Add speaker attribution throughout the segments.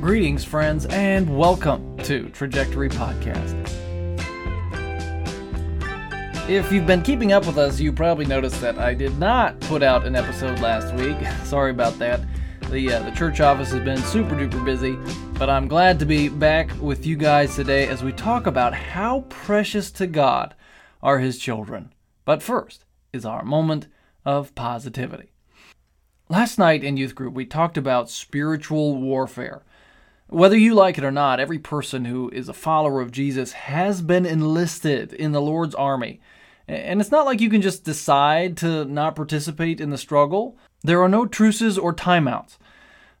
Speaker 1: Greetings, friends, and welcome to Trajectory Podcast. If you've been keeping up with us, you probably noticed that I did not put out an episode last week. Sorry about that. The, uh, the church office has been super duper busy, but I'm glad to be back with you guys today as we talk about how precious to God are His children. But first is our moment of positivity. Last night in youth group, we talked about spiritual warfare. Whether you like it or not, every person who is a follower of Jesus has been enlisted in the Lord's army. And it's not like you can just decide to not participate in the struggle. There are no truces or timeouts.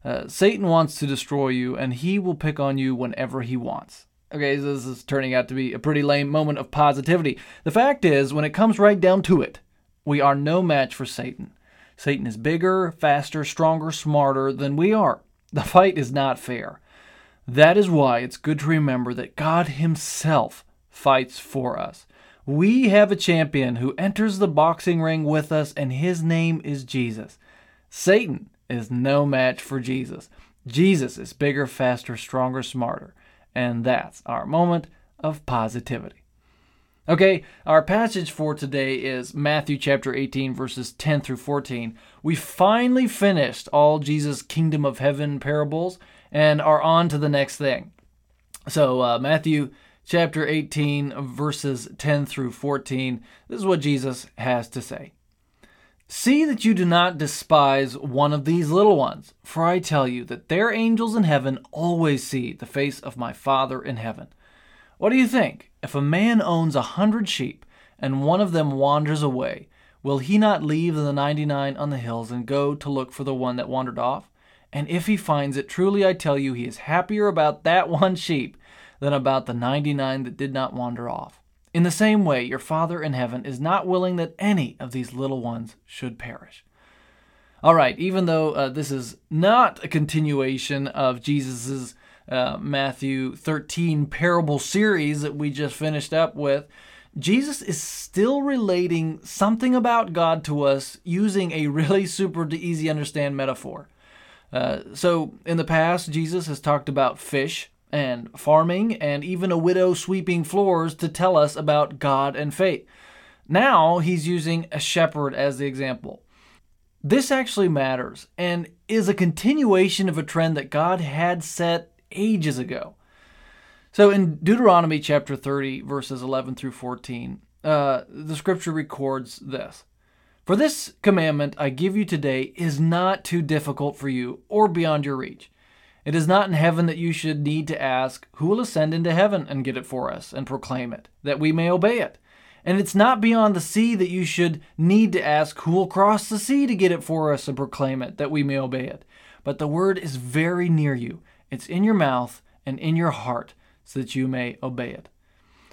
Speaker 1: Uh, Satan wants to destroy you, and he will pick on you whenever he wants. Okay, so this is turning out to be a pretty lame moment of positivity. The fact is, when it comes right down to it, we are no match for Satan. Satan is bigger, faster, stronger, smarter than we are. The fight is not fair. That is why it's good to remember that God Himself fights for us. We have a champion who enters the boxing ring with us, and his name is Jesus. Satan is no match for Jesus. Jesus is bigger, faster, stronger, smarter. And that's our moment of positivity. Okay, our passage for today is Matthew chapter 18, verses 10 through 14. We finally finished all Jesus' kingdom of heaven parables and are on to the next thing. So, uh, Matthew chapter 18, verses 10 through 14, this is what Jesus has to say. See that you do not despise one of these little ones, for I tell you that their angels in heaven always see the face of my Father in heaven. What do you think? If a man owns a hundred sheep, and one of them wanders away, will he not leave the ninety nine on the hills and go to look for the one that wandered off? And if he finds it, truly I tell you, he is happier about that one sheep than about the 99 that did not wander off. In the same way, your Father in heaven is not willing that any of these little ones should perish. All right, even though uh, this is not a continuation of Jesus' uh, Matthew 13 parable series that we just finished up with, Jesus is still relating something about God to us using a really super easy understand metaphor. Uh, so, in the past, Jesus has talked about fish and farming and even a widow sweeping floors to tell us about God and faith. Now, he's using a shepherd as the example. This actually matters and is a continuation of a trend that God had set ages ago. So, in Deuteronomy chapter 30, verses 11 through 14, uh, the scripture records this. For this commandment I give you today is not too difficult for you or beyond your reach. It is not in heaven that you should need to ask, Who will ascend into heaven and get it for us and proclaim it, that we may obey it? And it's not beyond the sea that you should need to ask, Who will cross the sea to get it for us and proclaim it, that we may obey it? But the word is very near you, it's in your mouth and in your heart, so that you may obey it.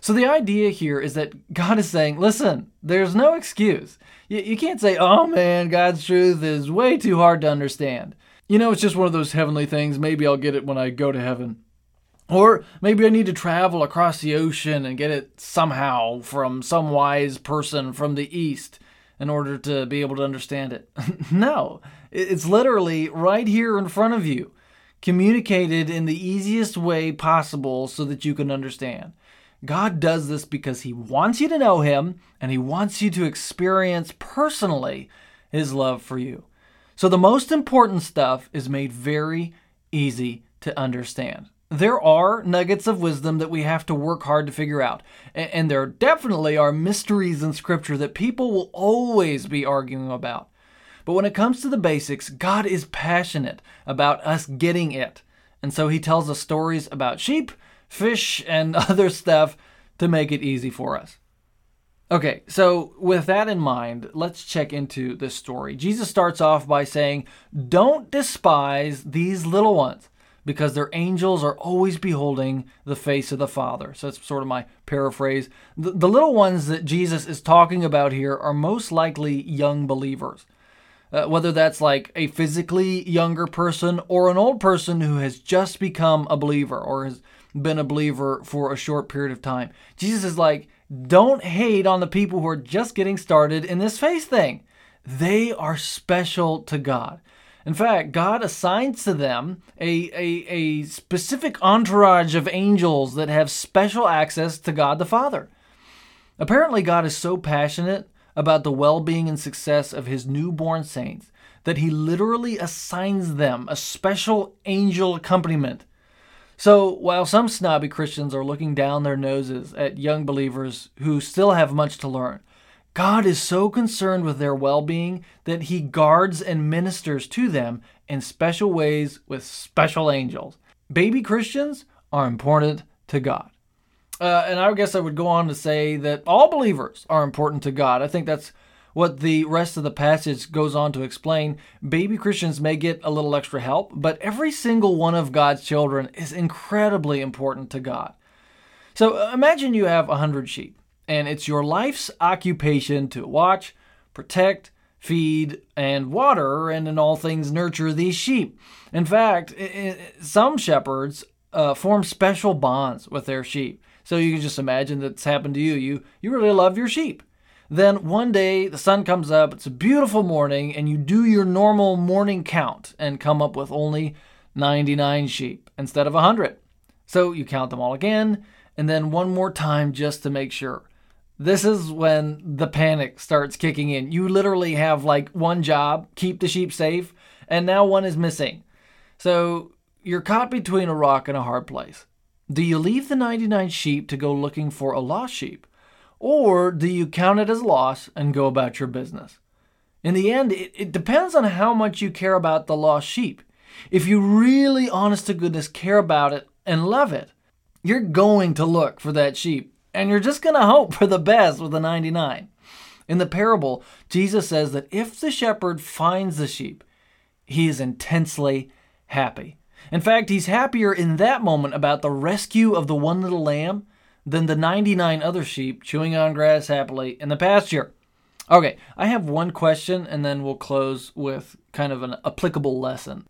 Speaker 1: So the idea here is that God is saying, listen, there's no excuse. You, you can't say, oh man, God's truth is way too hard to understand. You know, it's just one of those heavenly things. Maybe I'll get it when I go to heaven. Or maybe I need to travel across the ocean and get it somehow from some wise person from the east in order to be able to understand it. no, it's literally right here in front of you, communicated in the easiest way possible so that you can understand. God does this because He wants you to know Him and He wants you to experience personally His love for you. So the most important stuff is made very easy to understand. There are nuggets of wisdom that we have to work hard to figure out. And there definitely are mysteries in Scripture that people will always be arguing about. But when it comes to the basics, God is passionate about us getting it. And so He tells us stories about sheep fish, and other stuff to make it easy for us. Okay, so with that in mind, let's check into this story. Jesus starts off by saying, Don't despise these little ones, because their angels are always beholding the face of the Father. So that's sort of my paraphrase. The, the little ones that Jesus is talking about here are most likely young believers. Uh, whether that's like a physically younger person or an old person who has just become a believer or has been a believer for a short period of time. Jesus is like, don't hate on the people who are just getting started in this faith thing. They are special to God. In fact, God assigns to them a, a, a specific entourage of angels that have special access to God the Father. Apparently, God is so passionate about the well being and success of his newborn saints that he literally assigns them a special angel accompaniment. So, while some snobby Christians are looking down their noses at young believers who still have much to learn, God is so concerned with their well being that he guards and ministers to them in special ways with special angels. Baby Christians are important to God. Uh, and I guess I would go on to say that all believers are important to God. I think that's what the rest of the passage goes on to explain. Baby Christians may get a little extra help, but every single one of God's children is incredibly important to God. So imagine you have a hundred sheep, and it's your life's occupation to watch, protect, feed, and water, and in all things nurture these sheep. In fact, some shepherds uh, form special bonds with their sheep. So you can just imagine that's happened to you. You you really love your sheep. Then one day the sun comes up, it's a beautiful morning, and you do your normal morning count and come up with only 99 sheep instead of 100. So you count them all again, and then one more time just to make sure. This is when the panic starts kicking in. You literally have like one job, keep the sheep safe, and now one is missing. So you're caught between a rock and a hard place. Do you leave the 99 sheep to go looking for a lost sheep? Or do you count it as loss and go about your business? In the end, it, it depends on how much you care about the lost sheep. If you really, honest to goodness, care about it and love it, you're going to look for that sheep and you're just going to hope for the best with the 99. In the parable, Jesus says that if the shepherd finds the sheep, he is intensely happy. In fact, he's happier in that moment about the rescue of the one little lamb than the 99 other sheep chewing on grass happily in the pasture. Okay, I have one question and then we'll close with kind of an applicable lesson.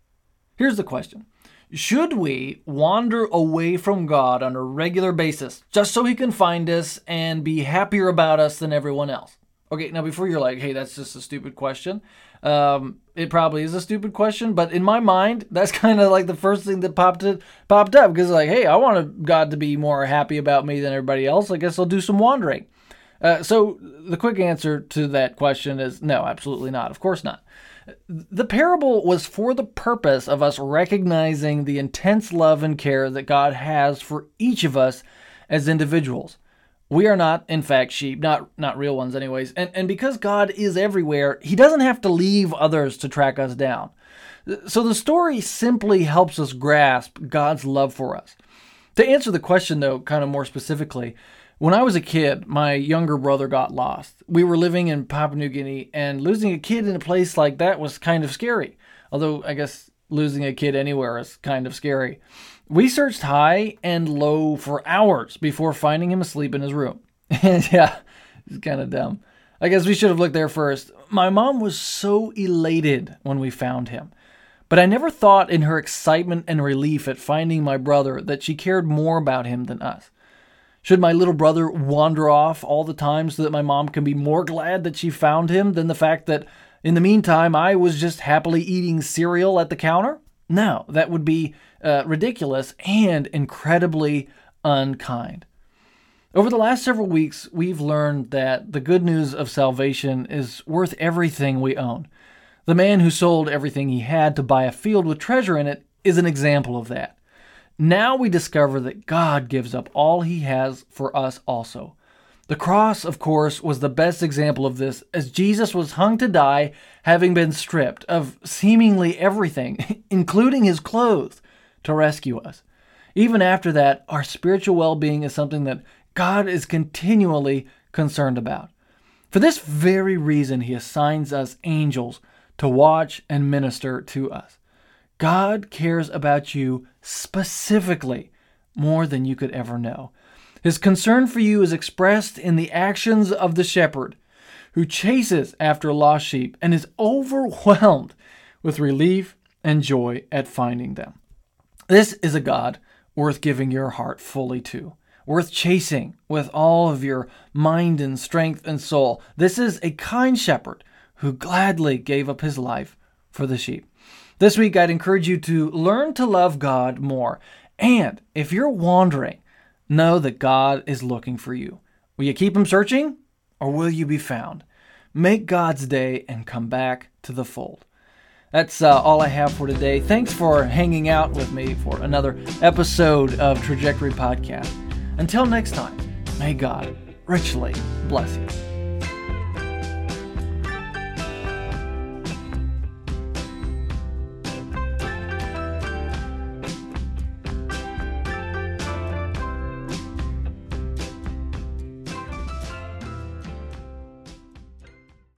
Speaker 1: Here's the question Should we wander away from God on a regular basis just so He can find us and be happier about us than everyone else? Okay, now before you're like, hey, that's just a stupid question, um, it probably is a stupid question, but in my mind, that's kind of like the first thing that popped it, popped up because like, hey, I want God to be more happy about me than everybody else. I guess I'll do some wandering. Uh, so the quick answer to that question is no, absolutely not. Of course not. The parable was for the purpose of us recognizing the intense love and care that God has for each of us as individuals. We are not, in fact, sheep, not not real ones, anyways. And and because God is everywhere, He doesn't have to leave others to track us down. So the story simply helps us grasp God's love for us. To answer the question, though, kind of more specifically, when I was a kid, my younger brother got lost. We were living in Papua New Guinea, and losing a kid in a place like that was kind of scary. Although I guess losing a kid anywhere is kind of scary. We searched high and low for hours before finding him asleep in his room. And yeah, it's kind of dumb. I guess we should have looked there first. My mom was so elated when we found him. But I never thought in her excitement and relief at finding my brother that she cared more about him than us. Should my little brother wander off all the time so that my mom can be more glad that she found him than the fact that in the meantime I was just happily eating cereal at the counter? No, that would be uh, ridiculous and incredibly unkind. Over the last several weeks, we've learned that the good news of salvation is worth everything we own. The man who sold everything he had to buy a field with treasure in it is an example of that. Now we discover that God gives up all he has for us also. The cross, of course, was the best example of this, as Jesus was hung to die, having been stripped of seemingly everything, including his clothes, to rescue us. Even after that, our spiritual well being is something that God is continually concerned about. For this very reason, he assigns us angels to watch and minister to us. God cares about you specifically more than you could ever know. His concern for you is expressed in the actions of the shepherd who chases after lost sheep and is overwhelmed with relief and joy at finding them. This is a God worth giving your heart fully to, worth chasing with all of your mind and strength and soul. This is a kind shepherd who gladly gave up his life for the sheep. This week, I'd encourage you to learn to love God more. And if you're wandering, know that God is looking for you. Will you keep Him searching or will you be found? Make God's day and come back to the fold. That's uh, all I have for today. Thanks for hanging out with me for another episode of Trajectory Podcast. Until next time, may God richly bless you.